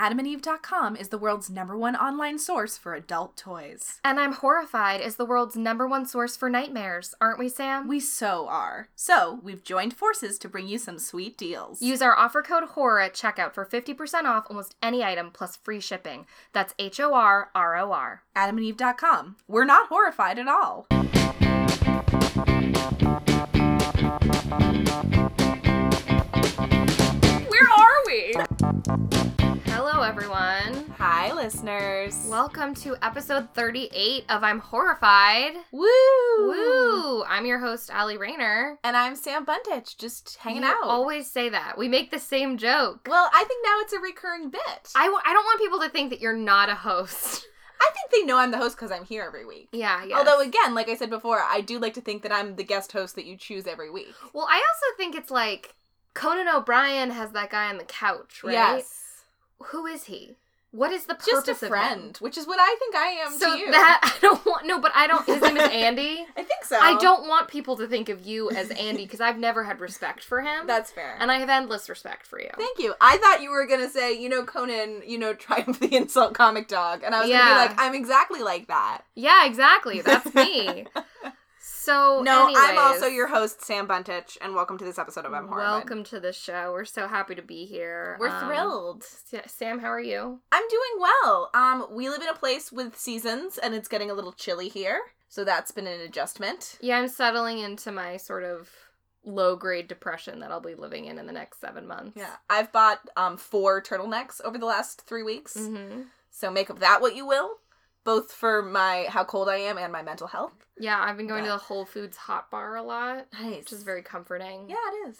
AdamandEve.com is the world's number one online source for adult toys. And I'm Horrified is the world's number one source for nightmares, aren't we, Sam? We so are. So, we've joined forces to bring you some sweet deals. Use our offer code HORROR at checkout for 50% off almost any item plus free shipping. That's H O R R O R. AdamandEve.com. We're not horrified at all. Where are we? Everyone. Hi, listeners. Welcome to episode 38 of I'm Horrified. Woo! Woo! I'm your host, Allie Rayner. And I'm Sam Buntich, just hanging You out. always say that. We make the same joke. well, I think now it's a recurring bit. I, w- I don't want people to think that you're not a host. I think they know I'm the host because I'm here every week. Yeah, yeah. Although, again, like I said before, I do like to think that I'm the guest host that you choose every week. Well, I also think it's like Conan O'Brien has that guy on the couch, right? Yes. Who is he? What is the purpose Just a friend, which is what I think I am So to you. that I don't want no, but I don't. His name is Andy. I think so. I don't want people to think of you as Andy because I've never had respect for him, That's fair. and I have endless respect for you. Thank you. I thought you were gonna say, you know, Conan, you know, Triumph the Insult Comic Dog, and I was Yeah. gonna be like, I'm exactly like that. Yeah, exactly. That's me. So No, I'm also your host, Sam Buntich, and welcome to this episode of I'm Horrified. Welcome to the show. We're so happy to be here. We're Um, thrilled. Sam, how are you? I'm doing well. Um, we live in a place with seasons, and it's getting a little chilly here, so that's been an adjustment. Yeah, I'm settling into my sort of low grade depression that I'll be living in in the next seven months. Yeah, I've bought um four turtlenecks over the last three weeks, hmm so make of that what you will, both for my how cold I am and my mental health. Yeah, I've been going to the Whole Foods hot bar a lot, Nice, which is very comforting. Yeah, it is.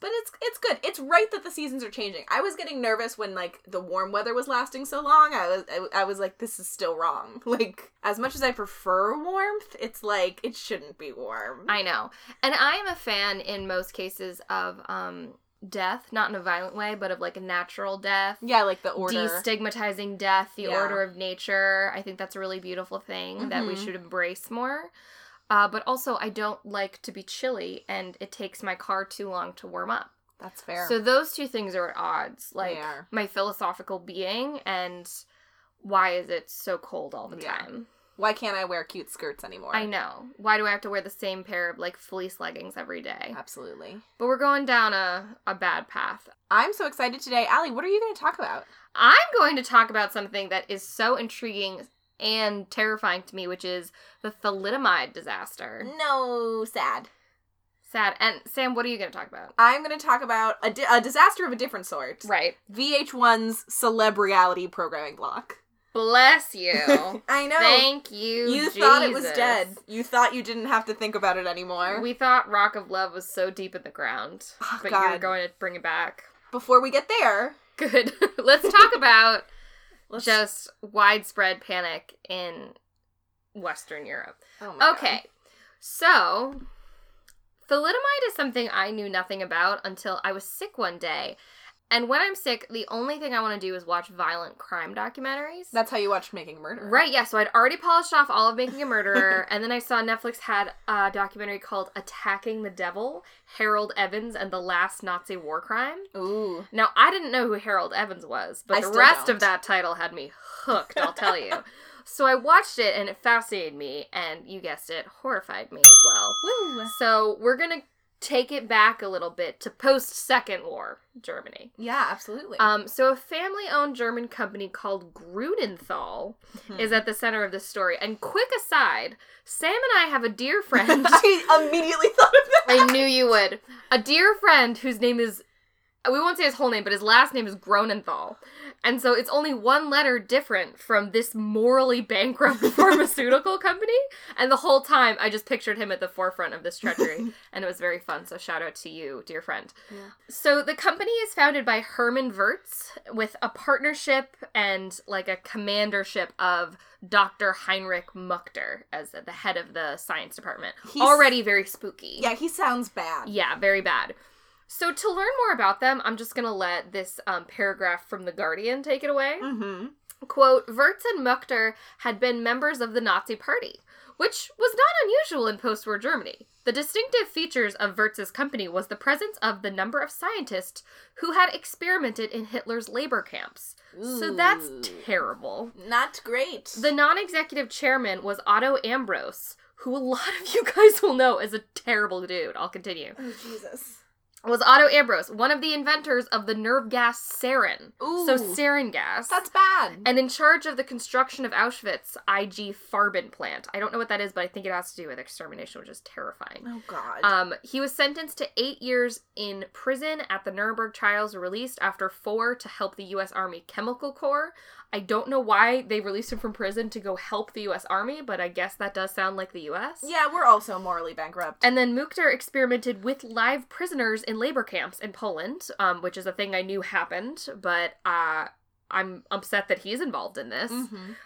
But it's it's good. It's right that the seasons are changing. I was getting nervous when like the warm weather was lasting so long. I was I, I was like this is still wrong. Like as much as I prefer warmth, it's like it shouldn't be warm. I know. And I am a fan in most cases of um death, not in a violent way, but of like a natural death. yeah, like the order. Destigmatizing death, the Yeah. order of nature. I think that's a really beautiful thing that we Mhm. should embrace more. Uh, but also, I don't like to be chilly, and it takes my car too long to warm up. That's fair. So those two things are at odds. Like my philosophical being and why is it so cold all the Yeah. time? Why can't I wear cute skirts anymore? I know. Why do I have to wear the same pair of like fleece leggings every day? Absolutely. But we're going down a, a bad path. I'm so excited today. Allie, what are you going to talk about? I'm going to talk about something that is so intriguing and terrifying to me, which is the thalidomide disaster. No, sad. Sad. And Sam, what are you going to talk about? I'm going to talk about a, di- a disaster of a different sort. Right. VH1's celeb reality programming block. Bless you. I know. Thank you. you thought it was dead. You thought you didn't have to think about it anymore. We thought Rock of Love was so deep in the ground, Oh, but you're going to bring it back. Before we get there, Good. Let's talk about let's just widespread panic in Western Europe. Oh my Okay. So, thalidomide is something I knew nothing about until I was sick one day. And when I'm sick, the only thing I want to do is watch violent crime documentaries. That's how you watched Making a Murderer. Right, yeah. So I'd already polished off all of Making a Murderer, and then I saw Netflix had a documentary called Attacking the Devil Harold Evans and the Last Nazi War Crime. Ooh. Now, I didn't know who Harold Evans was, but I the rest don't. of that title had me hooked, I'll tell you. So I watched it, and it fascinated me, and you guessed it, horrified me as well. Woo. So we're going to take it back a little bit to post Second War Germany. Yeah, absolutely. Um, so a family-owned German company called Grunenthal Hmm. is at the center of this story. And quick aside, Sam and I have a dear friend. I immediately thought of that. I knew you would. A dear friend whose name is we won't say his whole name, but his last name is Gronenthal. And so it's only one letter different from this morally bankrupt pharmaceutical company. And the whole time I just pictured him at the forefront of this treachery. and it was very fun. So shout out to you, dear friend. Yeah. So the company is founded by Herman Wirtz with a partnership and like a commandership of Dr. Heinrich Mückter as the head of the science department. He's- Already very spooky. Yeah, he sounds bad. Yeah, very bad. So to learn more about them, I'm just gonna let this um, paragraph from the Guardian take it away. Mm-hmm. Quote, Wirtz and Mückter had been members of the Nazi Party, which was not unusual in post war Germany. The distinctive features of Wirtz's company was the presence of the number of scientists who had experimented in Hitler's labor camps. So that's terrible. Not great. The non executive chairman was Otto Ambros, who a lot of you guys will know is a terrible dude. I'll continue. oh Jesus. Was Otto Ambros, one of the inventors of the nerve gas sarin. Ooh. So sarin gas. That's bad. and in charge of the construction of Auschwitz IG Farben plant. I don't know what that is, but I think it has to do with extermination, which is terrifying. oh God. Um, he was sentenced to eight years in prison at the Nuremberg trials, released after four to help the U.S. Army Chemical Corps. I don't know why they released him from prison to go help the U.S. Army, but I guess that does sound like the U.S. yeah, we're also morally bankrupt. And then Mückter experimented with live prisoners in labor camps in Poland, um, which is a thing I knew happened, but uh, I'm upset that he's involved in this. Mhm.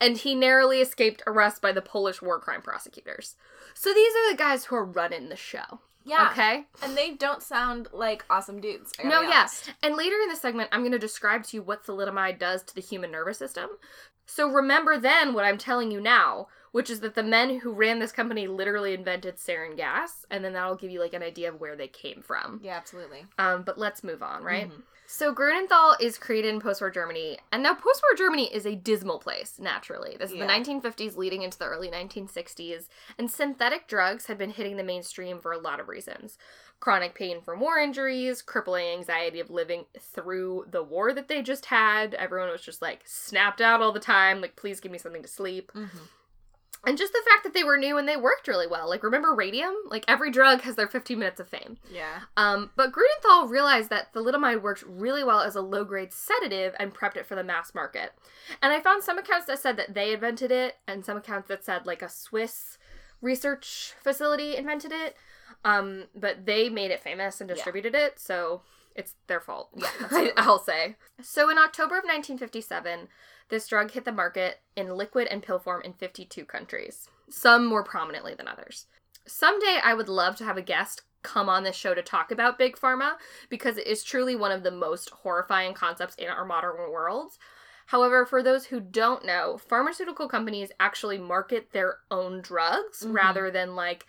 And he narrowly escaped arrest by the Polish war crime prosecutors. So these are the guys who are running the show. Yeah. Okay? And they don't sound like awesome dudes. No, yes. yeah. And later in the segment, I'm going to describe to you what thalidomide does to the human nervous system. So remember then what I'm telling you now, which is that the men who ran this company literally invented sarin gas, and then that'll give you like an idea of where they came from. Yeah, absolutely. Um, but let's move on, right? Mhm. So Grunenthal is created in post-war Germany, and now post-war Germany is a dismal place. Naturally, this is Yeah. the 1950s leading into the early 1960s, and synthetic drugs had been hitting the mainstream for a lot of reasons: chronic pain from war injuries, crippling anxiety of living through the war that they just had. Everyone was just like snapped out all the time. Like, please give me something to sleep. Mhm. And just the fact that they were new and they worked really well. Like, remember radium? Like, every drug has their 15 minutes of fame. Yeah. Um, but Grunenthal realized that thalidomide worked really well as a low grade sedative and prepped it for the mass market. And I found some accounts that said that they invented it, and some accounts that said like a Swiss research facility invented it. Um, but they made it famous and Yeah. distributed it, so it's their fault. Yeah, I'll say. So in October of 1957, this drug hit the market in liquid and pill form in 52 countries, some more prominently than others. Someday I would love to have a guest come on this show to talk about big pharma because it is truly one of the most horrifying concepts in our modern world. However, for those who don't know, pharmaceutical companies actually market their own drugs Mhm. rather than like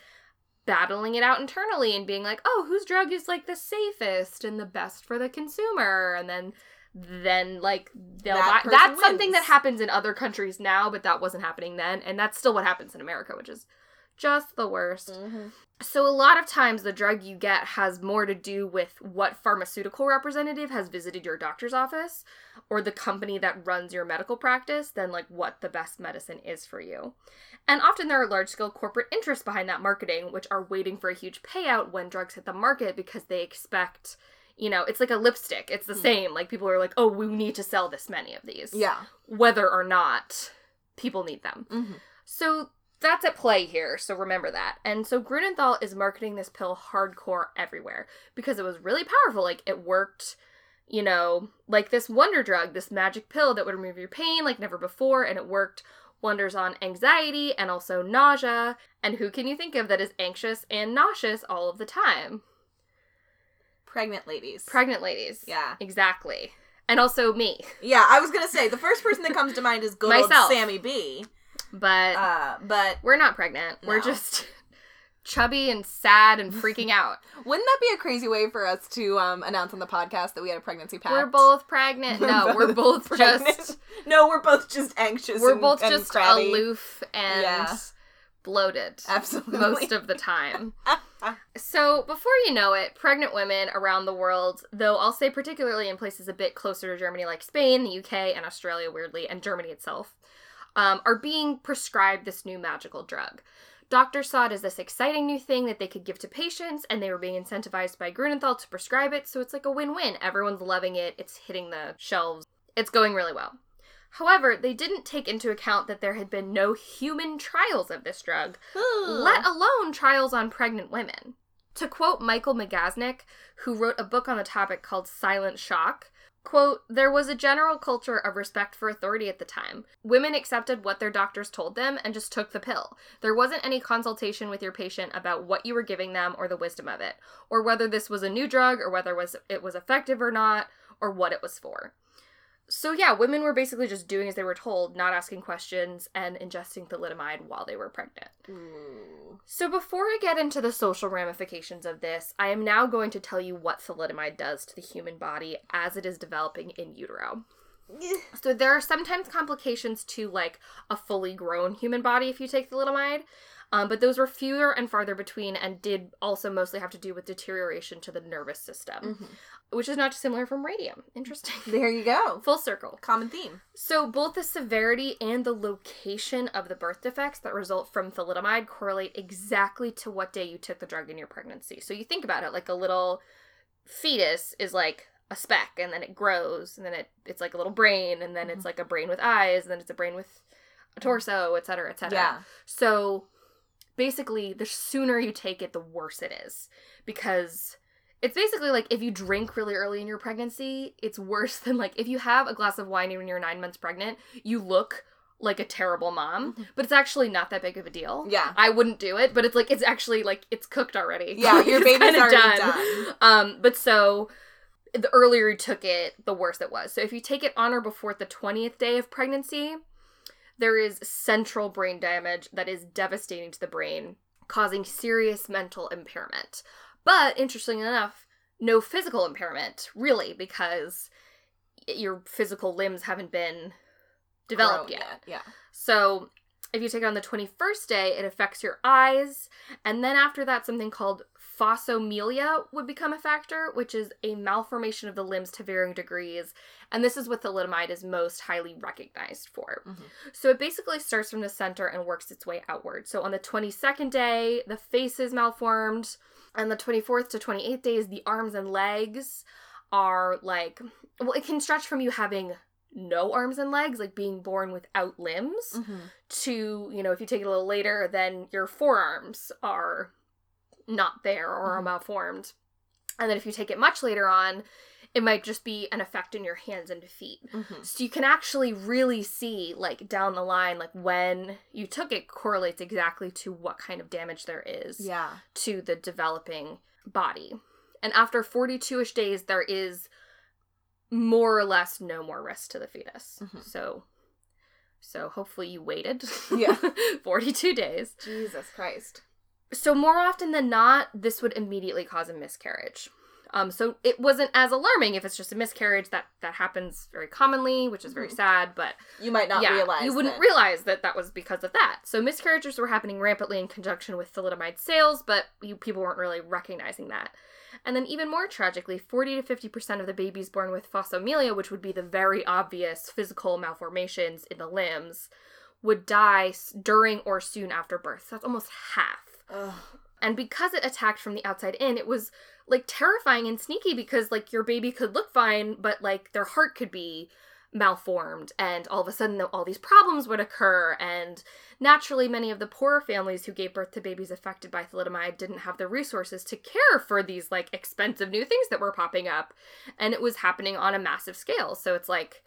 battling it out internally and being like, "Oh, whose drug is like the safest and the best for the consumer?" and then then like they'll That buy that's something that happens in other countries now, but that wasn't happening then, and that's still what happens in America, which is just the worst. Mhm. So a lot of times the drug you get has more to do with what pharmaceutical representative has visited your doctor's office or the company that runs your medical practice than like what the best medicine is for you. And often there are large-scale corporate interests behind that marketing which are waiting for a huge payout when drugs hit the market because they expect you know, it's like a lipstick. It's the Hmm. same. Like people are like, "Oh, we need to sell this many of these." Yeah. Whether or not people need them. Mhm. So that's at play here, so remember that. And so Grunenthal is marketing this pill hardcore everywhere because it was really powerful. Like it worked, you know, like this wonder drug, this magic pill that would remove your pain like never before, and it worked wonders on anxiety and also nausea. And who can you think of that is anxious and nauseous all of the time? Pregnant ladies. Pregnant ladies. Yeah. Exactly. And also me. Yeah, I was gonna say the first person that comes to mind is good Myself. Sammy B. But Uh, but we're not pregnant. We're just chubby and sad and freaking out. wouldn't that be a crazy way for us to um, announce on the podcast that we had a pregnancy pact? We're both pregnant. No, we're both pregnant. just no, we're both just anxious. we're and- both just crabby. aloof and Yeah. Bloated Absolutely. most of the time. so before you know it, pregnant women around the world, though I'll say particularly in places a bit closer to Germany like Spain, the UK, and Australia, weirdly, and Germany itself, um, are being prescribed this new magical drug. Doctors saw it as this exciting new thing that they could give to patients, and they were being incentivized by Grunenthal to prescribe it, so it's like a win win. Everyone's loving it, it's hitting the shelves, it's going really well. However, they didn't take into account that there had been no human trials of this drug, let alone trials on pregnant women. To quote Michael Magazanik, who wrote a book on the topic called Silent Shock, quote, there was a general culture of respect for authority at the time. Women accepted what their doctors told them and just took the pill. There wasn't any consultation with your patient about what you were giving them or the wisdom of it, or whether this was a new drug or whether it was effective or not, or what it was for. So yeah, women were basically just doing as they were told, not asking questions and ingesting thalidomide while they were pregnant. Ooh. So before I get into the social ramifications of this, I am now going to tell you what thalidomide does to the human body as it is developing in utero. So there are sometimes complications to like a fully grown human body if you take thalidomide, um, but those were fewer and farther between and did also mostly have to do with deterioration to the nervous system, Mhm. Which is not dissimilar from radium. Interesting. There you go. Full circle. Common theme. So, both the severity and the location of the birth defects that result from thalidomide correlate exactly to what day you took the drug in your pregnancy. So, you think about it like a little fetus is like a speck and then it grows and then it it's like a little brain and then it's mm-hmm. like a brain with eyes and then it's a brain with a torso, et cetera, et cetera. Yeah. So basically, the sooner you take it, the worse it is. Because it's basically like if you drink really early in your pregnancy, it's worse than like if you have a glass of wine when you're nine months pregnant, you look like a terrible mom, but it's actually not that big of a deal. Yeah. I wouldn't do it, but it's like it's actually like it's cooked already. Yeah, your baby's already done. Um, but so the earlier you took it, the worse it was. So if you take it on or before the 20th day of pregnancy, there is central brain damage that is devastating to the brain, causing serious mental impairment. But interestingly enough, no physical impairment, really, because your physical limbs haven't been developed Grown yet. Yeah. So if you take it on the 21st day, it affects your eyes. And then after that, something called phocomelia would become a factor, which is a malformation of the limbs to varying degrees. And this is what thalidomide is most highly recognized for. Mhm. So it basically starts from the center and works its way outward. So on the 22nd day, the face is malformed. On the 24th to 28th days, the arms and legs are like, well, it can stretch from you having no arms and legs, like being born without limbs, Mhm. to, you know, if you take it a little later, then your forearms are not there or are Mhm. malformed. And then if you take it much later on, it might just be an effect in your hands and feet. Mhm. So you can actually really see, like, down the line, like, when you took it correlates exactly to what kind of damage there is Yeah. to the developing body. And after 42 ish days, there is more or less no more risk to the fetus. Mhm. So, so hopefully you waited. Yeah. 42 days. Jesus Christ. So more often than not, this would immediately cause a miscarriage. Um, so it wasn't as alarming if it's just a miscarriage. That that happens very commonly, which is very Mhm. sad. But You might not yeah, realize. you wouldn't that- realize that that was because of that. So miscarriages were happening rampantly in conjunction with thalidomide sales, but you, people weren't really recognizing that. And then even more tragically, 40 to 50% of the babies born with phocomelia, which would be the very obvious physical malformations in the limbs, would die during or soon after birth. So That's almost half. Ugh. And because it attacked from the outside in, it was like terrifying and sneaky because like your baby could look fine, but like their heart could be malformed and all of a sudden all these problems would occur. And naturally many of the poorer families who gave birth to babies affected by thalidomide didn't have the resources to care for these like expensive new things that were popping up. And it was happening on a massive scale. So it's like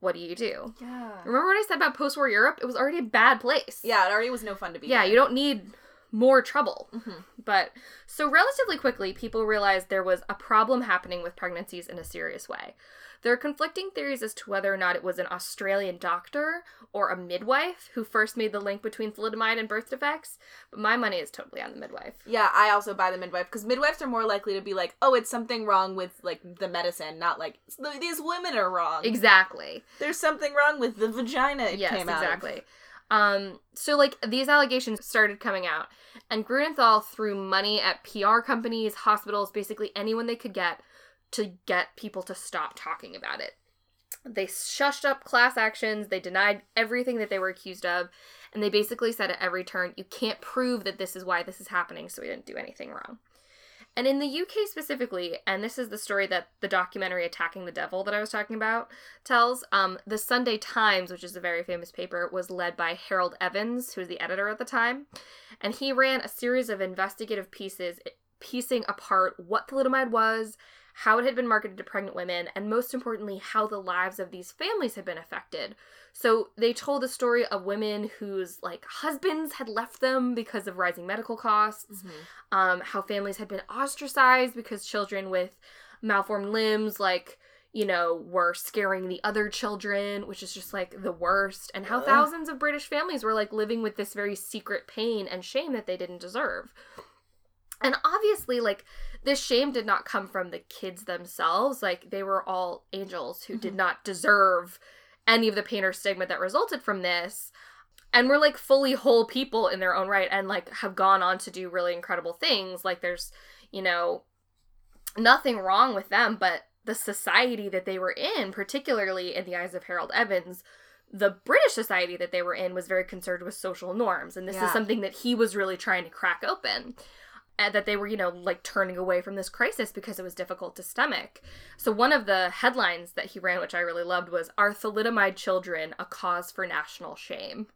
what do you do? Yeah. remember what i said about post-war europe? It was already a bad place. Yeah, it already was no fun to be. yeah you don't need more trouble Mhm. but so relatively quickly, people realized there was a problem happening with pregnancies in a serious way. There are conflicting theories as to whether or not it was an Australian doctor or a midwife who first made the link between thalidomide and birth defects, but my money is totally on the midwife. Yeah, I also buy the midwife because midwives are more likely to be like, "Oh, it's something wrong with like the medicine," not like these women are wrong. Exactly. There's something wrong with the vagina. It yes, came out of. exactly. Um, so like these allegations started coming out, and Grunenthal threw money at PR companies, hospitals, basically anyone they could get to get people to stop talking about it. They shushed up class actions, they denied everything that they were accused of, and they basically said at every turn, you can't prove that this is why this is happening, so we didn't do anything wrong. And in the UK specifically, and this is the story that the documentary Attacking the Devil that I was talking about tells, um, the Sunday Times, which is a very famous paper, was led by Harold Evans, who was the editor at the time. And he ran a series of investigative pieces piecing apart what thalidomide was, how it had been marketed to pregnant women, and most importantly, how the lives of these families had been affected. So they told the story of women whose like husbands had left them because of rising medical costs, Mhm. um, how families had been ostracized because children with malformed limbs, like you know, were scaring the other children, which is just like the worst, and how Ugh. thousands of British families were like living with this very secret pain and shame that they didn't deserve. And obviously, like, this shame did not come from the kids themselves. Like, they were all angels who did not deserve any of the pain or stigma that resulted from this. And were like fully whole people in their own right and like have gone on to do really incredible things. Like, there's, you know, nothing wrong with them, but the society that they were in, particularly in the eyes of Harold Evans, the British society that they were in was very concerned with social norms. And this is something that he was really trying to crack open. And that they were, you know, like turning away from this crisis because it was difficult to stomach. So, one of the headlines that he ran, which I really loved, was Are thalidomide children a cause for national shame?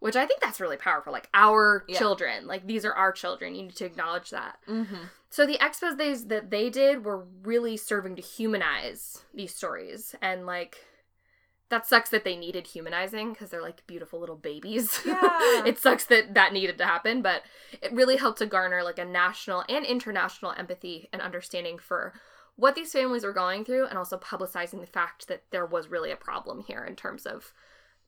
Which I think that's really powerful. Like, our Yeah. children, like, these are our children. You need to acknowledge that. Mm-hmm. So the exposes that they did were really serving to humanize these stories, and like that sucks that they needed humanizing because they're like beautiful little babies. Yeah. it sucks that that needed to happen, but it really helped to garner like a national and international empathy and understanding for what these families were going through, and also publicizing the fact that there was really a problem here in terms of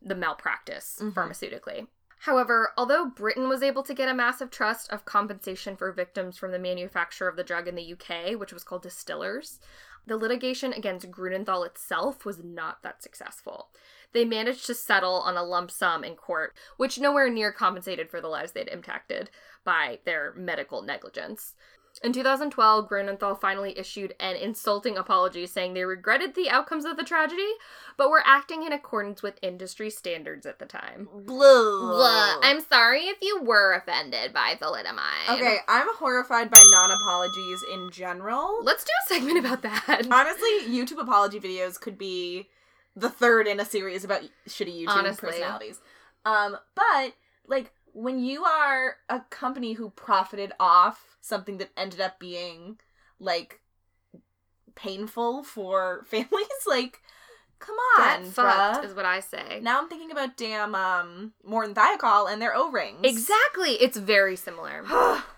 the malpractice Mhm. pharmaceutically. However, although Britain was able to get a massive trust of compensation for victims from the manufacture of the drug in the UK, which was called Distillers, the litigation against Grunenthal itself was not that successful. They managed to settle on a lump sum in court, which nowhere near compensated for the lives they'd impacted by their medical negligence. In 2012, Grunenthal finally issued an insulting apology saying they regretted the outcomes of the tragedy, but were acting in accordance with industry standards at the time. Blah. I'm sorry if you were offended by thalidomide. Okay, I'm horrified by non-apologies in general. Let's do a segment about that. Honestly, YouTube apology videos could be the third in a series about shitty YouTube Honestly. personalities. Um, but like when you are a company who profited off something that ended up being like painful for families, like come Get on, fucked bruh. is what I say. Now I'm thinking about damn um Morton Thiokol and their O-rings. Exactly. It's very similar.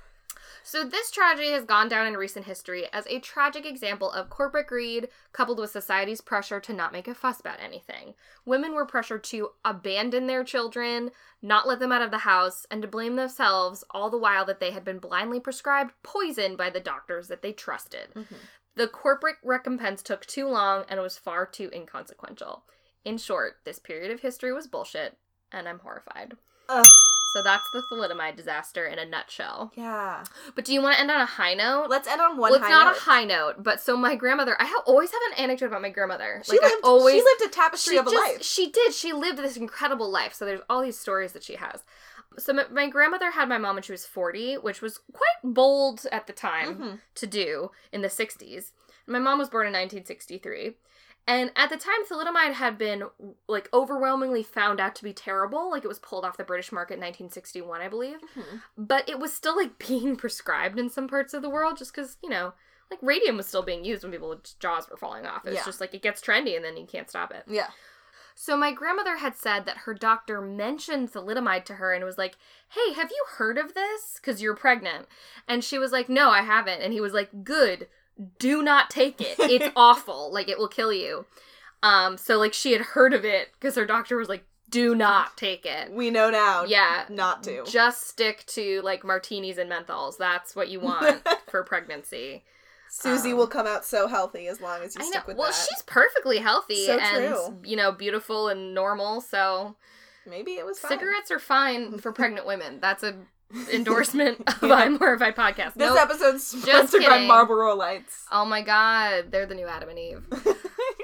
So, this tragedy has gone down in recent history as a tragic example of corporate greed coupled with society's pressure to not make a fuss about anything. Women were pressured to abandon their children, not let them out of the house, and to blame themselves, all the while that they had been blindly prescribed poison by the doctors that they trusted. Mhm. The corporate recompense took too long and was far too inconsequential. In short, this period of history was bullshit, and I'm horrified. Ugh. So that's the thalidomide disaster in a nutshell. Yeah. But do you want to end on a high note? Let's end on one well, it's not note. a high note, but so my grandmother, I ha- always have an anecdote about my grandmother. She like lived I always she lived a tapestry of a just- life. She did. She lived this incredible life. So there's all these stories that she has. So my, my grandmother had my mom when she was 40, which was quite bold at the time Mhm. to do in the 60s. My mom was born in 1963. And at the time, thalidomide had been like overwhelmingly found out to be terrible. Like it was pulled off the British market in 1961, I believe. Mhm. But it was still like being prescribed in some parts of the world just because, you know, like radium was still being used when people's jaws were falling off. It's Yeah. just like it gets trendy and then you can't stop it. Yeah. So my grandmother had said that her doctor mentioned thalidomide to her and was like, "Hey, have you heard of this? Cuz you're pregnant." And she was like, "No, I haven't." And he was like, "Good. Do not take it. It's awful. Like it will kill you." Um so like she had heard of it cuz her doctor was like, "Do not take it." We know now. Yeah. Not to. Just stick to like martinis and menthols. That's what you want for pregnancy. Susie um, will come out so healthy as long as you I know. stick with Well, that. she's perfectly healthy So and true. you know beautiful and normal. So Maybe it was fine. cigarettes are fine for pregnant women. That's a endorsement of I'm Horrified podcast. This Nope. episode's sponsored by. Marlboro Lights. Oh my god, they're the new Adam and Eve.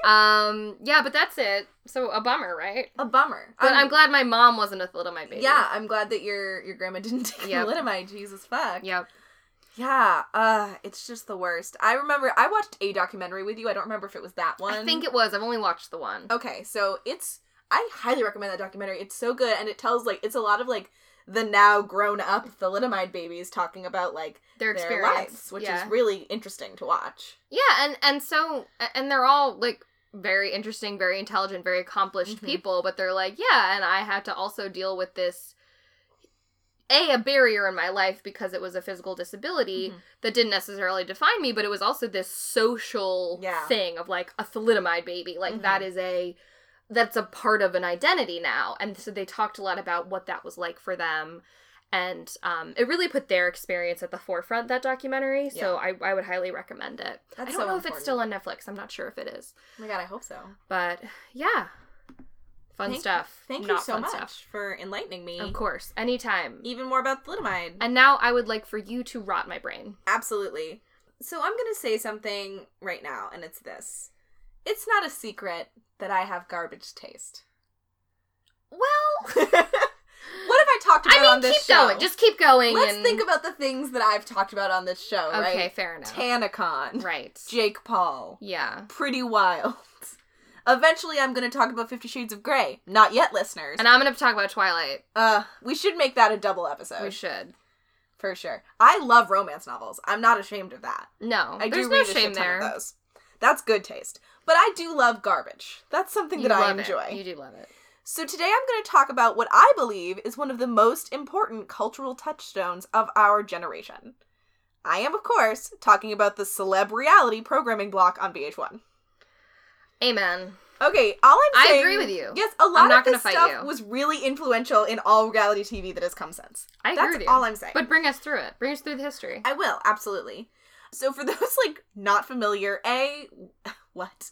Um, yeah, but that's it. So a bummer, right? a bummer. But I'm, glad my mom wasn't a thalidomide baby. Yeah, I'm glad that your your grandma didn't take Yep. thalidomide. Jesus fuck. Yep. Yeah. Uh, it's just the worst. I remember I watched a documentary with you. I don't remember if it was that one. I think it was. I've only watched the one. Okay, so it's I highly recommend that documentary. It's so good and it tells like it's a lot of like the now grown up thalidomide babies talking about like Their their experience, lives, which yeah. is really interesting to watch. Yeah, and and so and they're all like very interesting, very intelligent, very accomplished Mhm. people, but they're like, yeah, and I had to also deal with this a a barrier in my life because it was a physical disability Mhm. that didn't necessarily define me, but it was also this social Yeah. thing of like a thalidomide baby. Like Mhm. that is a that's a part of an identity now. And so they talked a lot about what that was like for them. And um, it really put their experience at the forefront, that documentary. So I, I would highly recommend it. I don't so know if it's still on Netflix. I'm not sure if it is. Oh my god, I hope so. But yeah, fun Thank- stuff. Thank you so much stuff. for enlightening me. Of course, anytime. Even more about thalidomide. And now I would like for you to rot my brain. Absolutely. So I'm going to say something right now, and it's this. It's not a secret that I have garbage taste. Well, what have I talked about I on mean, this keep show? going. Just keep going. Let's and... think about the things that I've talked about on this show, Okay, right? fair enough. TanaCon, right. Jake Paul, Yeah. Pretty Wild. Eventually, I'm going to talk about Fifty Shades of Grey. Not yet, listeners. And I'm gonna talk about Twilight. uh, we should make that a double episode We should. for sure. I love romance novels. I'm not ashamed of that. No, I there's do no shame there. That's good taste. But I do love garbage. That's something You that I enjoy. It. You do love it. So today I'm going to talk about what I believe is one of the most important cultural touchstones of our generation. I am, of course, talking about the celeb reality programming block on VH1. Amen. Okay, all I'm saying. I agree with you. Yes, a lot of this stuff you. was really influential in all reality TV that has come since. I agree That's with you. all I'm saying. But bring us through it. Bring us through the history. I will, absolutely. So for those like not familiar, A, what?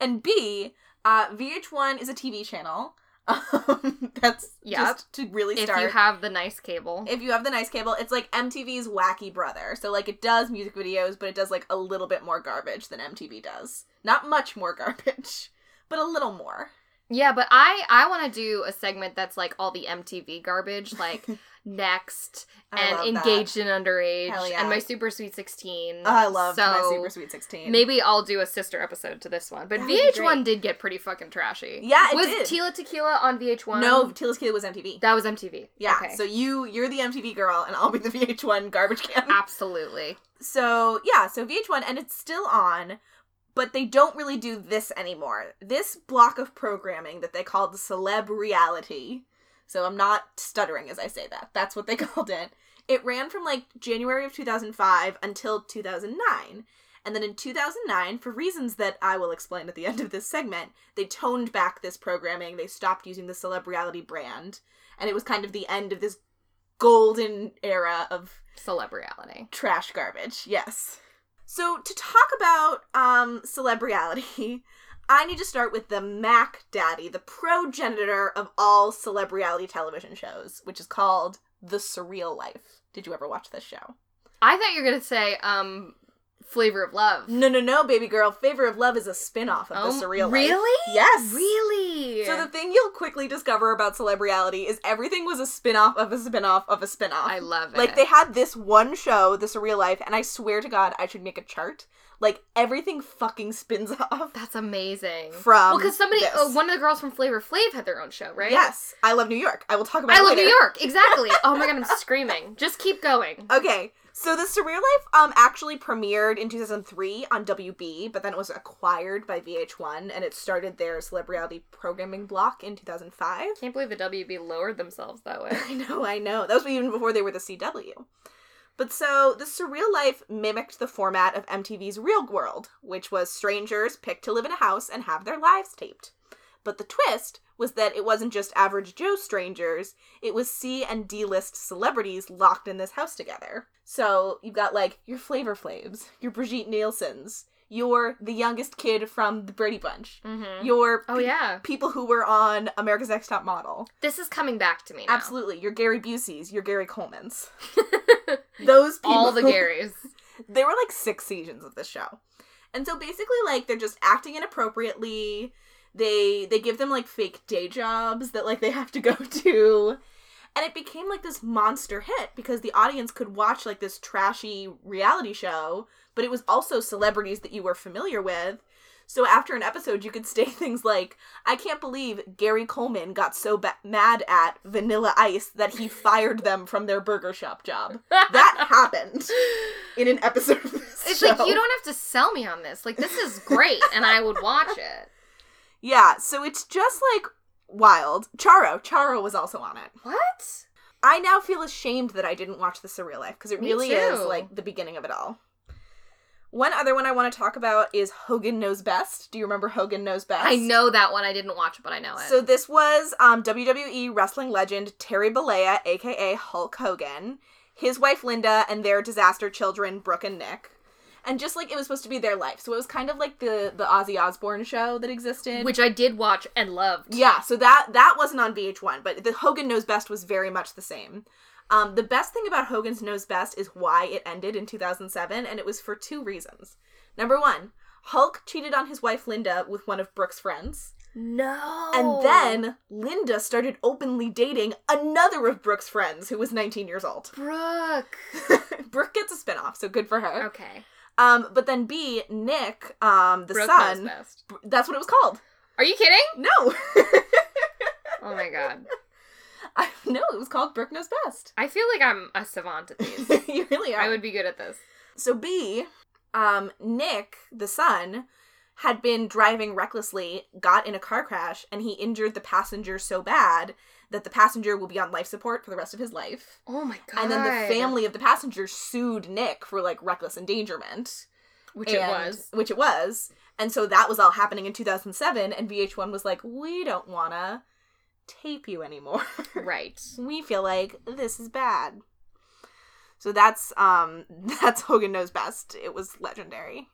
And B, uh, VH1 is a TV channel. Um, that's Yep. just to really start. If you have the nice cable. if you have the nice cable, it's like MTV's wacky brother. So like it does music videos, but it does like a little bit more garbage than MTV does. Not much more garbage, but a little more. Yeah, but I I want to do a segment that's like all the MTV garbage, like Next I and Engaged in Underage yeah. and My Super Sweet Sixteen. That. I love so my Super Sweet Sixteen. Maybe I'll do a sister episode to this one. But That would VH1 did get pretty fucking trashy. Yeah, it was did. Tila Tequila on VH1? no, Tila's tequila was MTV. that was MTV. Yeah, Okay. so you you're the MTV girl, and I'll be the VH1 garbage can. Absolutely. So yeah, so VH1, and it's still on, but they don't really do this anymore. This block of programming that they called the celeb reality. So I'm not stuttering as I say that. That's what they called it. It ran from like January of 2005 until 2009. And then in 2009, for reasons that I will explain at the end of this segment, they toned back this programming. They stopped using the celeb reality brand. And it was kind of the end of this golden era of Celeb reality. trash garbage yes so to talk about um celebreality i need to start with the mac daddy the progenitor of all celebreality television shows which is called the surreal life did you ever watch this show I thought you were gonna say um Flavor of Love. no no no baby girl Flavor of love is a spin-off of Oh, the surreal life really? yes Really? so the thing you'll quickly discover about celebreality is everything was a spin-off of a spin-off of a spin-off I love it. Like they had this one show, The Surreal Life, and I swear to God, I should make a chart. Like everything fucking spins off That's amazing. from. well, because somebody, oh, one of the girls from Flavor Flav had their own show, right? Yes, I love New York. I will talk about. I love later. New York. Exactly. oh my god, I'm screaming. Just keep going. Okay, so The Surreal Life um actually premiered in 2003 on WB, but then it was acquired by VH1, and it started their celebrity programming block in 2005. Can't believe the WB lowered themselves that way. I know, I know. That was even before they were the CW. But so, the surreal life mimicked the format of MTV's Real World, which was strangers picked to live in a house and have their lives taped. But the twist was that it wasn't just average Joe strangers, it was C and D list celebrities locked in this house together. So, you've got like your Flavor Flaves, your Brigitte Nielsen's, you're the youngest kid from the Brady Bunch, Mm-hmm. your Oh yeah, people who were on America's Next Top Model. this is coming back to me. Now. Absolutely. Your Gary Busey's, your Gary Coleman's. Those people. All the Garys. there were like six seasons of this show. And so basically like they're just acting inappropriately. They they give them like fake day jobs that like they have to go to. And it became like this monster hit because the audience could watch like this trashy reality show, but it was also celebrities that you were familiar with. So after an episode, you could say things like, I can't believe Gary Coleman got so ba- mad at Vanilla Ice that he fired them from their burger shop job. That happened in an episode of this It's show. like you don't have to sell me on this. Like this is great, and I would watch it. Yeah, so it's just like wild. Charo, Charo was also on it. What? I now feel ashamed that I didn't watch The Surreal Life because it Me really is like the beginning of it all. One other one I want to talk about is Hogan Knows Best. Do you remember Hogan Knows Best? I know that one. I didn't watch it, but I know it. So this was um, WWE wrestling legend Terry Bollea, aka Hulk Hogan, his wife Linda, and their disaster children Brooke and Nick. And just like it was supposed to be their life, so it was kind of like the the Ozzy Osbourne show that existed. Which I did watch and loved. yeah, so that that wasn't on VH1, but the Hogan Knows Best was very much the same. Um, the best thing about Hogan's Knows Best is why it ended in 2007, and it was for two reasons. Number one, Hulk cheated on his wife Linda with one of Brooke's friends. No. And then Linda started openly dating another of Brooke's friends who was 19 years old. Brooke. Brooke gets a spinoff, so good for her. Okay. Um, but then B, Nick, um, the Brooke knows son, best. that's what it was called. Are you kidding? No. Oh my god. I, no, it was called Brooke Knows Best. I feel like I'm a savant at these. you really are. I would be good at this. So B, um, Nick, the son, had been driving recklessly, got in a car crash, and he injured the passenger so bad that the passenger will be on life support for the rest of his life. Oh my god. And then the family of the passenger sued Nick for like reckless endangerment. which it was. Which it was. And so that was all happening in 2007 and VH1 was like, "We don't want to tape you anymore. Right. we feel like this is bad." So that's um that's Hogan knows best. It was legendary.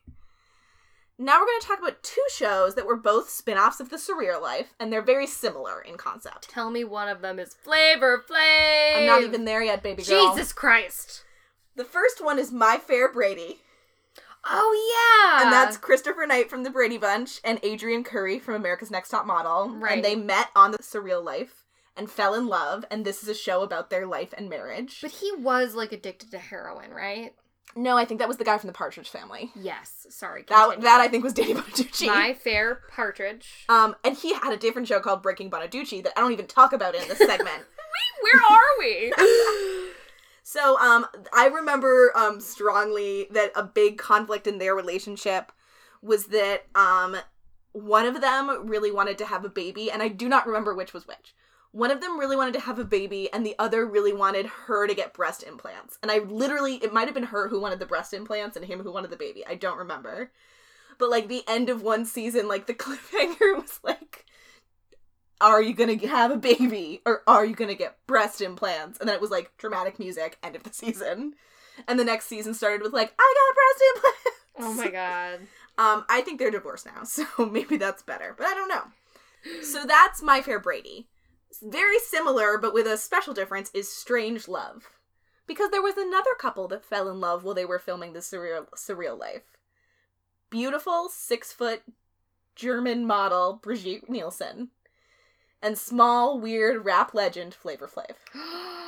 Now we're going to talk about two shows that were both spin-offs of The Surreal Life and they're very similar in concept. Tell me one of them is Flavor Flav. I'm not even there yet, baby girl. Jesus Christ. The first one is My Fair Brady. Oh yeah. And that's Christopher Knight from the Brady Bunch and Adrianne Curry from America's Next Top Model. Right. And they met on the surreal life and fell in love. And this is a show about their life and marriage. But he was like addicted to heroin, right? no, I think that was the guy from the Partridge Family. Yes. Sorry. That continue. that I think was Danny Bonaduce. My fair partridge. Um, and he had a different show called Breaking Bonaduce that I don't even talk about in this segment. Where are we? So um I remember um strongly that a big conflict in their relationship was that um one of them really wanted to have a baby and I do not remember which was which. One of them really wanted to have a baby and the other really wanted her to get breast implants. And I literally it might have been her who wanted the breast implants and him who wanted the baby. I don't remember. But like the end of one season like the cliffhanger was like are you gonna have a baby or are you gonna get breast implants? And then it was like dramatic music, end of the season. And the next season started with like, I got breast implants. oh my god. Um, I think they're divorced now, so maybe that's better, but I don't know. So that's My Fair Brady. Very similar, but with a special difference, is Strange Love. Because there was another couple that fell in love while they were filming the surreal surreal life. Beautiful six foot German model Brigitte Nielsen. And small, weird rap legend Flavor Flav.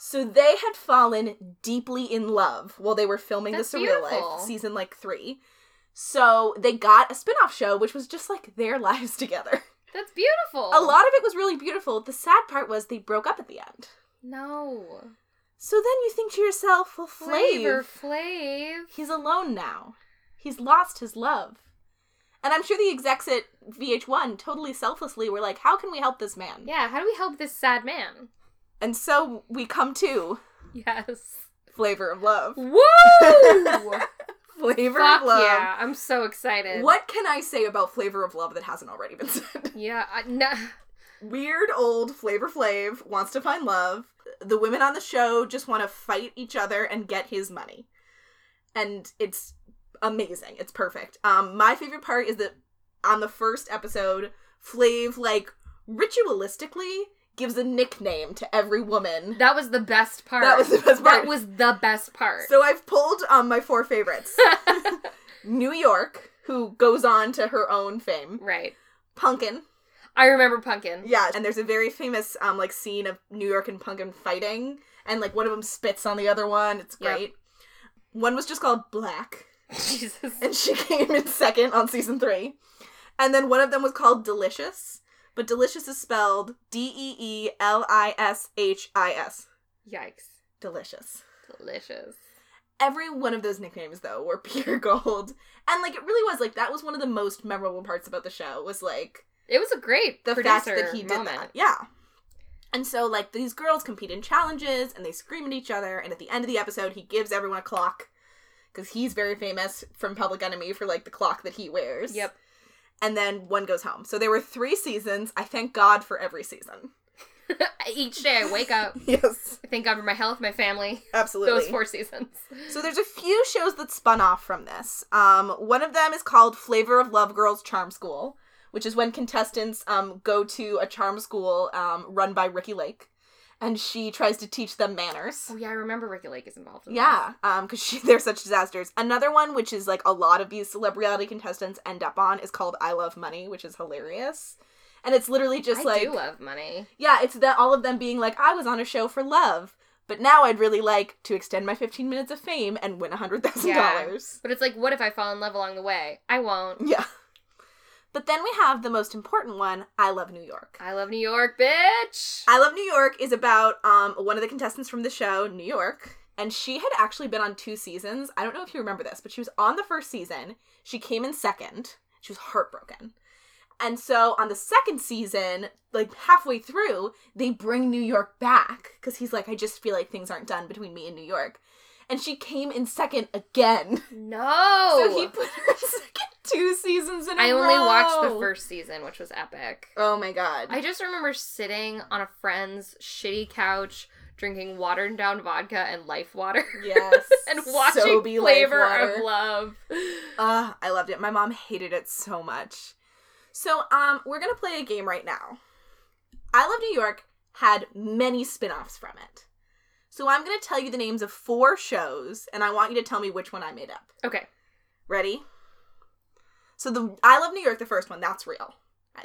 So they had fallen deeply in love while they were filming That's The Surreal beautiful. Life, season like three. So they got a spin off show, which was just like their lives together. That's beautiful. A lot of it was really beautiful. The sad part was they broke up at the end. No. So then you think to yourself, well, Flavor Flav, Flav. he's alone now. He's lost his love. And I'm sure the execs at VH1 totally selflessly were like, how can we help this man? Yeah, how do we help this sad man? And so we come to Yes. Flavor of Love. Woo! Flavor Fuck of Love. yeah, I'm so excited. What can I say about Flavor of Love that hasn't already been said? Yeah, I, no. Weird old Flavor Flav wants to find love. The women on the show just want to fight each other and get his money. And it's amazing. It's perfect. Um my favorite part is that on the first episode, Flav like ritualistically gives a nickname to every woman. That was the best part. That was the best part. That was the best part. So I've pulled um my four favorites. New York, who goes on to her own fame. right. Pumpkin, I remember Pumpkin. Yeah, and there's a very famous um like scene of New York and Pumpkin fighting, and like one of them spits on the other one. It's Yep. great. One was just called Black, Jesus. and she came in second on season three. And then one of them was called Delicious, but Delicious is spelled D E E L I S H I S. Yikes. Delicious. Delicious. Every one of those nicknames though were pure gold, and like it really was like that was one of the most memorable parts about the show was like It was a great the fact that he did moment. that. Yeah. And so, like, these girls compete in challenges and they scream at each other. And at the end of the episode, he gives everyone a clock because he's very famous from Public Enemy for, like, the clock that he wears. Yep. And then one goes home. So there were three seasons. I thank God for every season. Each day I wake up. Yes. I thank God for my health, my family. Absolutely. Those four seasons. So there's a few shows that spun off from this. Um, one of them is called Flavor of Love Girls Charm School, which is when contestants um, go to a charm school um, run by Ricki Lake, and she tries to teach them manners. Oh yeah, I remember Ricki Lake is involved. In Yeah, um, because they're such disasters. Another one, which is like a lot of these celebrity contestants end up on, is called I Love Money, which is hilarious. And it's literally just I like, do love money. yeah, it's that all of them being like, I was on a show for love, but now I'd really like to extend my 15 minutes of fame and win a hundred thousand dollars. But it's like, what if I fall in love along the way? I won't. Yeah. But then we have the most important one, I Love New York. I love New York, bitch. I Love New York is about um one of the contestants from the show, New York, and she had actually been on two seasons. I don't know if you remember this, but she was on the first season. She came in second. She was heartbroken. And so on the second season, like halfway through, they bring New York back because he's like, I just feel like things aren't done between me and New York. And she came in second again. no. So he put her second two seasons in a I only watched the first season, which was epic. Oh my god. I just remember sitting on a friend's shitty couch, drinking watered down vodka and life water. Yes. and watching So be Life Flavor of Love. Uh, I loved it. My mom hated it so much. So, um, we're gonna play a game right now. I Love New York had many spin-offs from it. So I'm gonna tell you the names of four shows, and I want you to tell me which one I made up. Okay. Ready? So the I Love New York, the first one, that's real.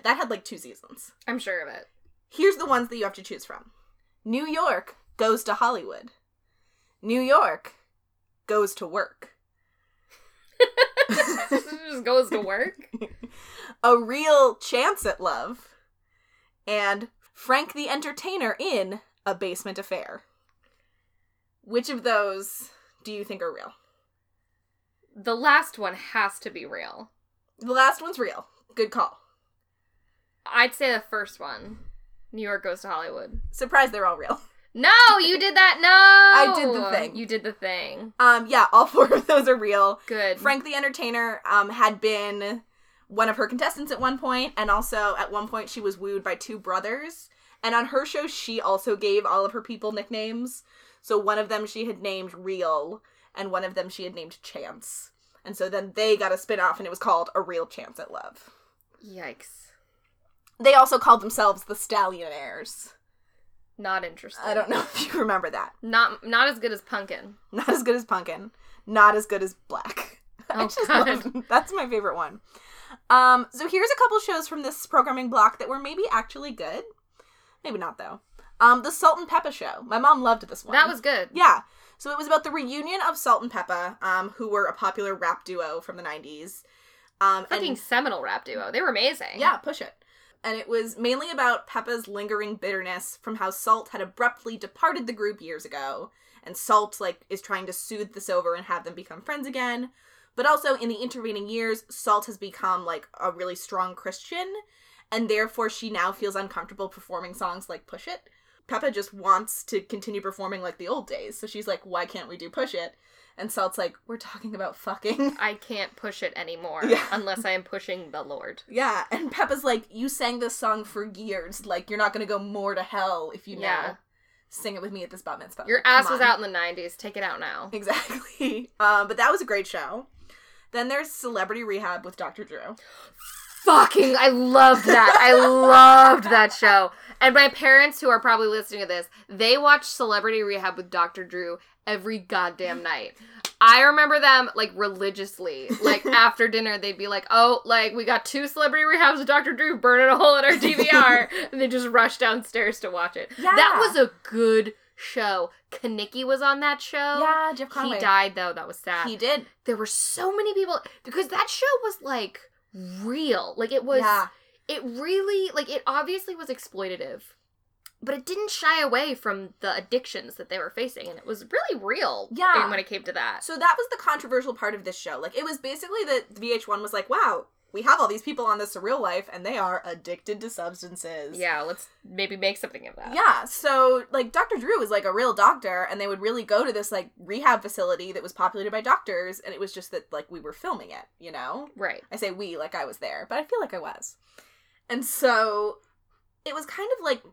That had like two seasons. I'm sure of it. Here's the ones that you have to choose from. New York goes to Hollywood. New York goes to work. just goes to work. a real chance at love, and Frank the Entertainer in A Basement Affair. Which of those do you think are real? The last one has to be real. The last one's real. Good call. I'd say the first one. New York goes to Hollywood. Surprised they're all real. No, you did that. No, I did the thing. You did the thing. Um, yeah, all four of those are real. Good. Frank the Entertainer um, had been one of her contestants at one point, and also at one point she was wooed by two brothers. And on her show, she also gave all of her people nicknames. So one of them she had named Real, and one of them she had named Chance. And so then they got a spin off, and it was called A Real Chance at Love. Yikes. They also called themselves the Stallionaires. Not interesting. I don't know if you remember that. Not not as good as Pumkin. Not as good as Pumkin. Not as good as Black. Oh, love That's my favorite one. Um, so here's a couple shows from this programming block that were maybe actually good. Maybe not though. Um, the Salt and Pepa show. My mom loved this one. That was good. yeah. So it was about the reunion of Salt and Pepa, um, who were a popular rap duo from the '90s. Um, Fucking and seminal rap duo. They were amazing. yeah, push it. And it was mainly about Pepa's lingering bitterness from how Salt had abruptly departed the group years ago, and Salt like is trying to soothe this over and have them become friends again. But also in the intervening years, Salt has become like a really strong Christian, and therefore she now feels uncomfortable performing songs like Push It. Pepa just wants to continue performing like the old days, so she's like, "Why can't we do Push It?" And Salt's like, "We're talking about fucking." I can't push it anymore Yeah. unless I am pushing the Lord. Yeah, and Pepa's like, you sang this song for years. Like, you're not gonna go more to hell if you Yeah. now sing it with me at this bat mitzvah. Your Like, ass was out in the 90s. Take it out now. Exactly. Um, but that was a great show. Then there's Celebrity Rehab with Dr. Drew. Fucking, I loved that. I loved that show. And my parents, who are probably listening to this, they watched Celebrity Rehab with Dr. Drew every goddamn night. I remember them like religiously. Like after dinner, they'd be like, "Oh, like we got two Celebrity Rehabs with Dr. Drew burning a hole in our DVR," and they just rush downstairs to watch it. Yeah. That was a good show. Kenickie was on that show. Yeah, Jeff Conaway. He died though. That was sad He did. there were so many people because that show was like real like it was yeah. it really like it obviously was exploitative but it didn't shy away from the addictions that they were facing and it was really real Yeah. when it came to that So that was the controversial part of this show. Like, it was basically that VH1 was like, wow, we have all these people on the surreal life and they are addicted to substances. Yeah, let's maybe make something of that. Yeah, so like Dr. Drew was like a real doctor, and they would really go to this like rehab facility that was populated by doctors, and it was just that like we were filming it, you know? Right. I say we like I was there, but I feel like I was. And so it was kind of like,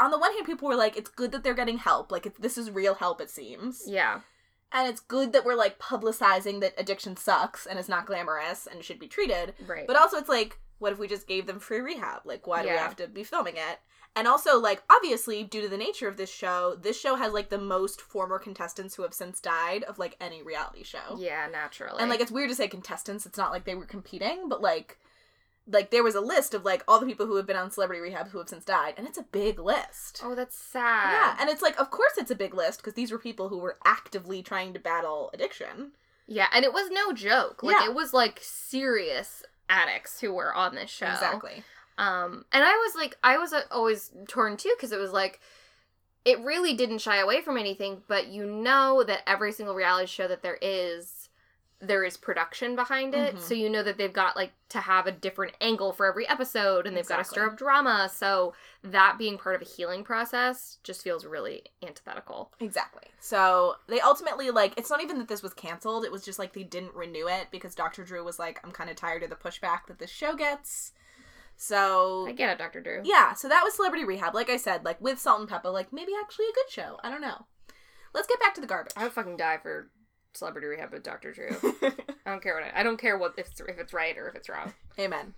on the one hand, people were like, it's good that they're getting help. Like, this is real help, it seems. Yeah. And it's good that we're like publicizing that addiction sucks and is not glamorous and should be treated. Right. But also, it's like, what if we just gave them free rehab? Like, why do we have to be filming it? And also, like, obviously, due to the nature of this show, this show has like the most former contestants who have since died of like any reality show. yeah, naturally. And like, it's weird to say contestants. It's not like they were competing, but like, like there was a list of like all the people who have been on celebrity rehab who have since died, and it's a big list. oh, that's sad. Yeah, and it's like, of course, it's a big list because these were people who were actively trying to battle addiction. Yeah, and it was no joke. Like Yeah. it was like serious addicts who were on this show. Exactly. Um, and I was like, I was uh, always torn too because it was like, it really didn't shy away from anything, but you know that every single reality show that there is, there is production behind it. Mhm. So you know that they've got like to have a different angle for every episode and they've got to stir Exactly. up drama. So that being part of a healing process just feels really antithetical. Exactly. So they ultimately like it's not even that this was canceled. It was just like they didn't renew it because Dr. Drew was like, I'm kind of tired of the pushback that this show gets. So I get it, Dr. Drew. yeah, so that was Celebrity Rehab. Like I said, like with Salt and Pepa, like maybe actually a good show. I don't know. Let's get back to the garbage. I would fucking die for Celebrity Rehab with Dr. Drew. I don't care what I, I don't care what if it's, if it's right or if it's wrong. Amen.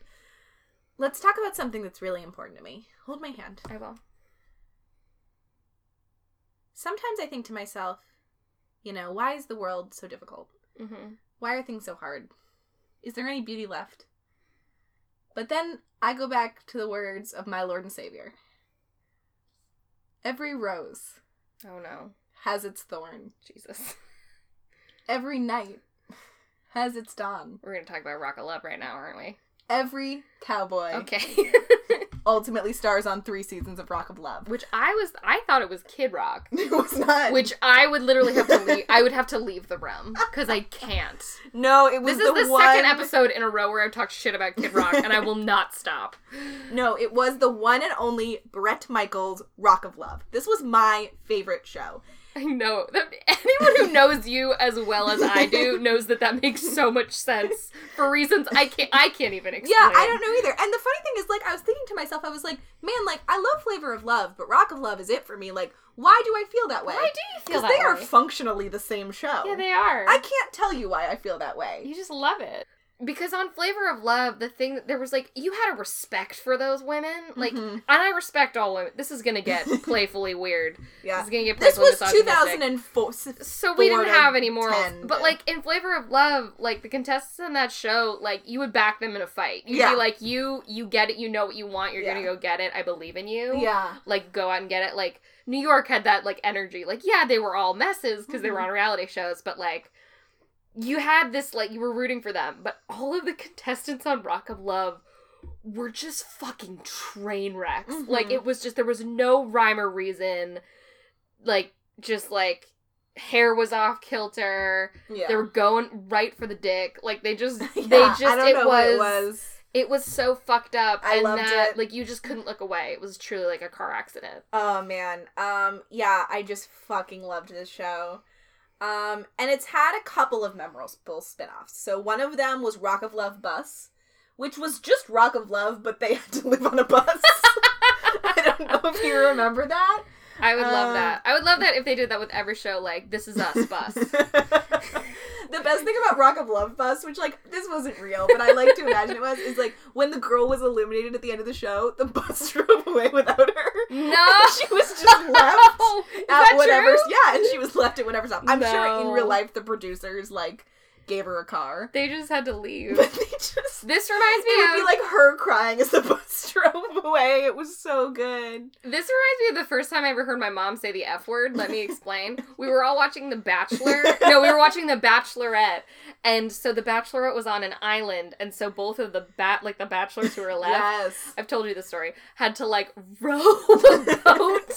Let's talk about something that's really important to me. Hold my hand. I will. Sometimes I think to myself, you know, why is the world so difficult? Mm-hmm. Why are things so hard? Is there any beauty left? But then I go back to the words of my Lord and Savior. Every rose Oh no, has its thorn. Jesus. Every night has its dawn. We're gonna talk about Rock of Love right now, aren't we? Every cowboy Okay. ultimately stars on three seasons of Rock of Love. which I was, I thought it was Kid Rock. It was not. Which I would literally have to leave. I would have to leave the room because I can't. no, it was This is the, the one. second episode in a row where I've talked shit about Kid Rock, and I will not stop. No, it was the one and only Bret Michaels Rock of Love. This was my favorite show. I know that anyone who knows you as well as I do knows that that makes so much sense for reasons I can't. I can't even explain. Yeah, I don't know either. And the funny thing is, like, I was thinking to myself, I was like, man, like, I love Flavor of Love, but Rock of Love is it for me. Like, why do I feel that way? Why do you feel that? Because they are functionally the same show. yeah, they are. I can't tell you why I feel that way. You just love it. Because on Flavor of Love, the thing that there was like you had a respect for those women, like, Mhm. and I respect all women. This is gonna get playfully weird. Yeah. This is gonna get This was 2004. So we didn't have any morals. 10 But to- like in Flavor of Love, like the contestants in that show, like you would back them in a fight. You'd Yeah. be like, you you get it, you know what you want, you're gonna go get it. I believe in you. Yeah. Like go out and get it. Like New York had that like energy. Like yeah, they were all messes because they were Mhm. on reality shows, but like you had this like you were rooting for them. But all of the contestants on Rock of Love were just fucking train wrecks. Like Mhm. it was just there was no rhyme or reason. Like just like hair was off kilter. Yeah. They were going right for the dick. Like they just Yeah, they just it was, it was. it was so fucked up I and loved that it. like you just couldn't look away. It was truly like a car accident. Oh man. Um yeah, I just fucking loved this show. Um and it's had a couple of memorable spin-offs. So one of them was Rock of Love Bus, which was just Rock of Love but they had to live on a bus. I don't know if you remember that. I would love Um, that. I would love that if they did that with every show like This Is Us bus. the best thing about Rock of Love Bus, which like this wasn't real, but I like to imagine it was, is like when the girl was eliminated at the end of the show, the bus drove away without her. No. she was just left Is at whatever. true? Yeah, and she was left at whatever stop. I'm sure in real life the producers like gave her a car, They just had to leave. but they just. This reminds me It would of be like her crying as the bus drove away. It was so good. This reminds me of the first time I ever heard my mom say the F word. Let me explain. we were all watching The Bachelor. No, we were watching The Bachelorette. And so The Bachelorette was on an island, and so both of the bat like the bachelors who were left Yes. I've told you the story, had to like row the boat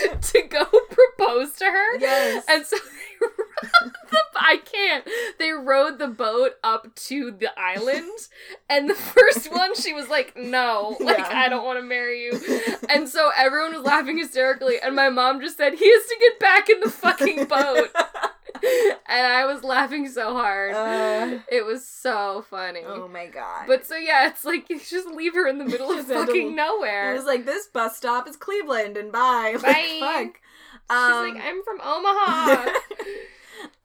to go propose to her. Yes. And so they rowed the I can't. They rowed the boat up to the island, and the first one, she was like, "No, like Yeah. I don't want to marry you," and so everyone was laughing hysterically, and my mom just said, "He has to get back in the fucking boat," and I was laughing so hard. Uh, it was so funny. oh my god. But so yeah, it's like you just leave her in the middle of Just had to- fucking it was like this bus stop is Cleveland and bye. Like, Bye. fuck. She's Um, like, I'm from Omaha.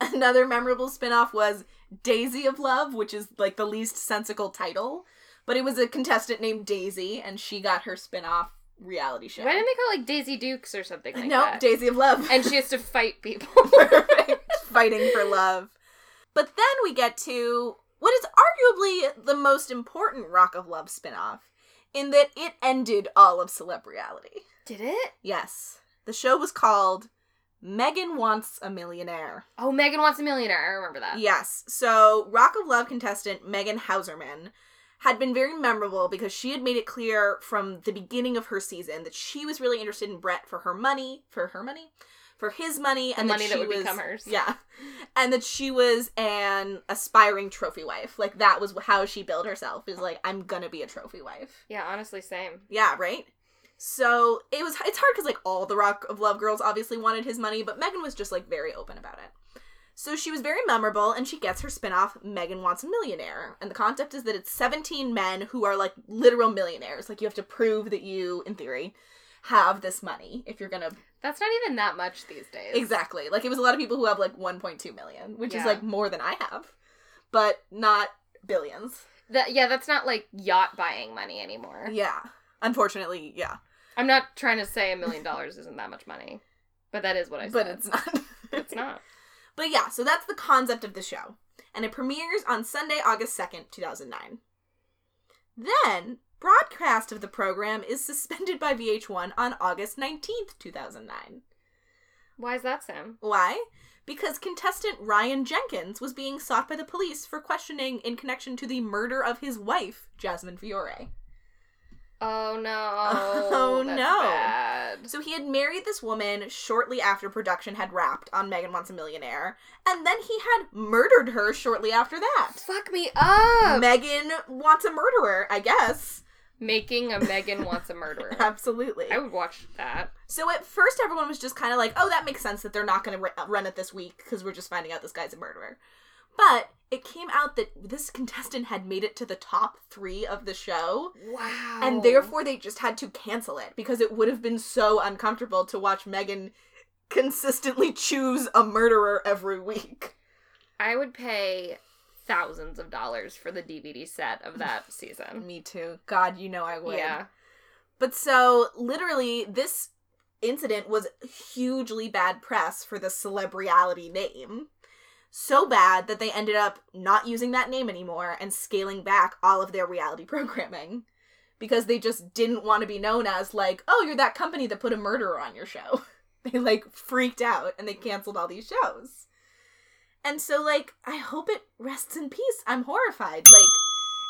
Another memorable spin-off was Daisy of Love, which is like the least sensical title. But it was a contestant named Daisy, and she got her spin-off reality show. Why didn't they call it like Daisy Dukes or something like nope, that? No, Daisy of Love. and she has to fight people. Perfect. Fighting for love. But then we get to what is arguably the most important Rock of Love spin-off, in that it ended all of celebreality. Did it? Yes. The show was called Megan Wants a Millionaire. Oh, Megan wants a millionaire. I remember that. Yes. So, Rock of Love contestant Megan Hauserman had been very memorable because she had made it clear from the beginning of her season that she was really interested in Bret for her money, for her money, for his money, The and money that, that would was, become hers. Yeah, and that she was an aspiring trophy wife. Like that was how she billed herself. Is like I'm gonna be a trophy wife. Yeah, honestly, same. Yeah, right. So it was. It's hard because like all the Rock of Love girls obviously wanted his money, but Megan was just like very open about it. So she was very memorable, and she gets her spinoff. Megan wants a millionaire, and the concept is that it's 17 men who are like literal millionaires. Like you have to prove that you, in theory, have this money if you're gonna That's not even that much these days. exactly. Like it was a lot of people who have like 1.2 million, which is like more than I have, but not billions. That yeah, that's not like yacht buying money anymore. Yeah, unfortunately, yeah, I'm not trying to say a million dollars isn't that much money, but that is what I said. but it's not. it's not. But yeah, so that's the concept of the show. And it premieres on Sunday, August 2nd, 2009. Then, broadcast of the program is suspended by VH1 on August 19th, 2009. Why is that, Sam? Why? Because contestant Ryan Jenkins was being sought by the police for questioning in connection to the murder of his wife, Jasmine Fiore. Oh no. Oh, That's no. Bad. So he had married this woman shortly after production had wrapped on Megan Wants a Millionaire, and then he had murdered her shortly after that. Fuck me up. Megan wants a murderer, I guess. Making a Megan wants a murderer. Absolutely. I would watch that. So at first, everyone was just kind of like, oh, that makes sense that they're not going to r- uh, run it this week because we're just finding out this guy's a murderer. But it came out that this contestant had made it to the top three of the show, Wow. and therefore they just had to cancel it because it would have been so uncomfortable to watch Megan consistently choose a murderer every week. I would pay thousands of dollars for the DVD set of that season. Me too. God, you know I would. Yeah. But so, literally, this incident was hugely bad press for the celebreality name. So bad that they ended up not using that name anymore and scaling back all of their reality programming. Because they just didn't want to be known as, like, oh, you're that company that put a murderer on your show. they, like, freaked out and they canceled all these shows. And so, like, I hope it rests in peace. I'm horrified. Like,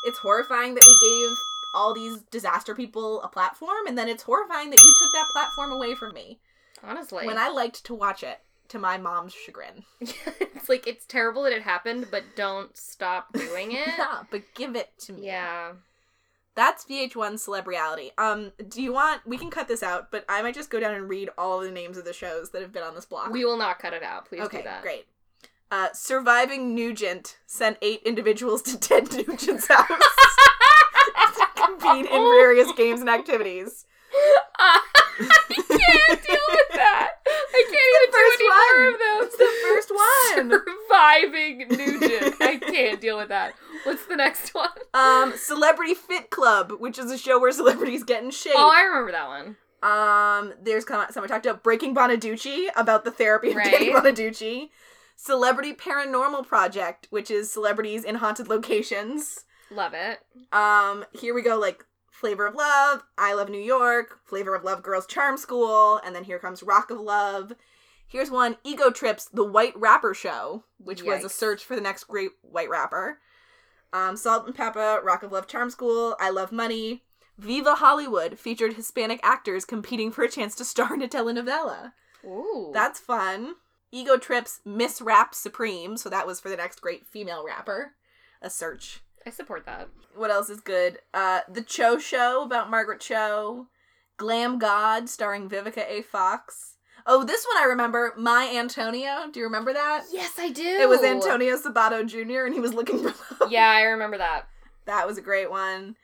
it's horrifying that we gave all these disaster people a platform, and then it's horrifying that you took that platform away from me Honestly. when I liked to watch it to my mom's chagrin. it's like it's terrible that it happened, but don't stop doing it. yeah, but give it to me. yeah. That's VH1 Celebreality. Um, do you want? We can cut this out, but I might just go down and read all the names of the shows that have been on this block. We will not cut it out. Please okay, do that. great. Uh, Surviving Nugent sent eight individuals to Ted Nugent's house to compete in various games and activities. I can't deal with that. I can't even do any more of those. It's the first one. Surviving Nugent. I can't deal with that. What's the next one? Um, Celebrity Fit Club, which is a show where celebrities get in shape. Oh, I remember that one. Um, there's someone talked about Breaking Bonaduce about the therapy of Right. Danny Bonaduce. Celebrity Paranormal Project, which is celebrities in haunted locations. Love it. Um, here we go, like Flavor of Love, I Love New York, Flavor of Love Girls Charm School, and then here comes Rock of Love. Here's one, Ego Trips, The White Rapper Show, which was a search for the next great white rapper. Um, Salt and Pepa, Rock of Love Charm School, I Love Money. Viva Hollywood featured Hispanic actors competing for a chance to star in a telenovela. Ooh. That's fun. Ego Trips Miss Rap Supreme, so that was for the next great female rapper. A search. I support that. What else is good? Uh The Cho Show about Margaret Cho. Glam God starring Vivica A. Fox. Oh, this one I remember. My Antonio. Do you remember that? Yes, I do. It was Antonio Sabato Jr. and he was looking for love. Yeah, I remember that. That was a great one.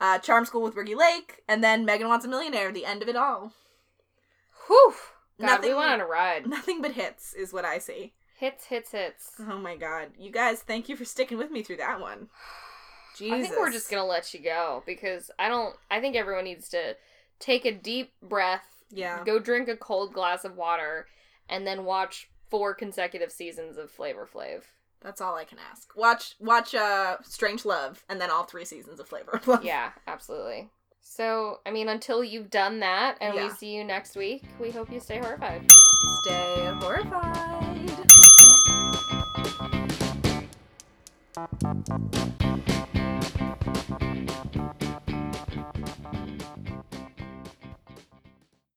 Uh, Charm School with Ricki Lake, and then Megan Wants a Millionaire, the end of it all. Whew. God, Nothing- we went on a ride. Nothing but hits is what I see. Hits, hits, hits. Oh my god. You guys, thank you for sticking with me through that one. Jesus. I think we're just gonna let you go because I don't. I think everyone needs to take a deep breath, Yeah. go drink a cold glass of water, and then watch four consecutive seasons of Flavor Flav. That's all I can ask. Watch watch uh Strange Love and then all three seasons of Flavor of Love. Yeah, absolutely. So, I mean, until you've done that and we see you next week, we hope you stay horrified. Stay horrified.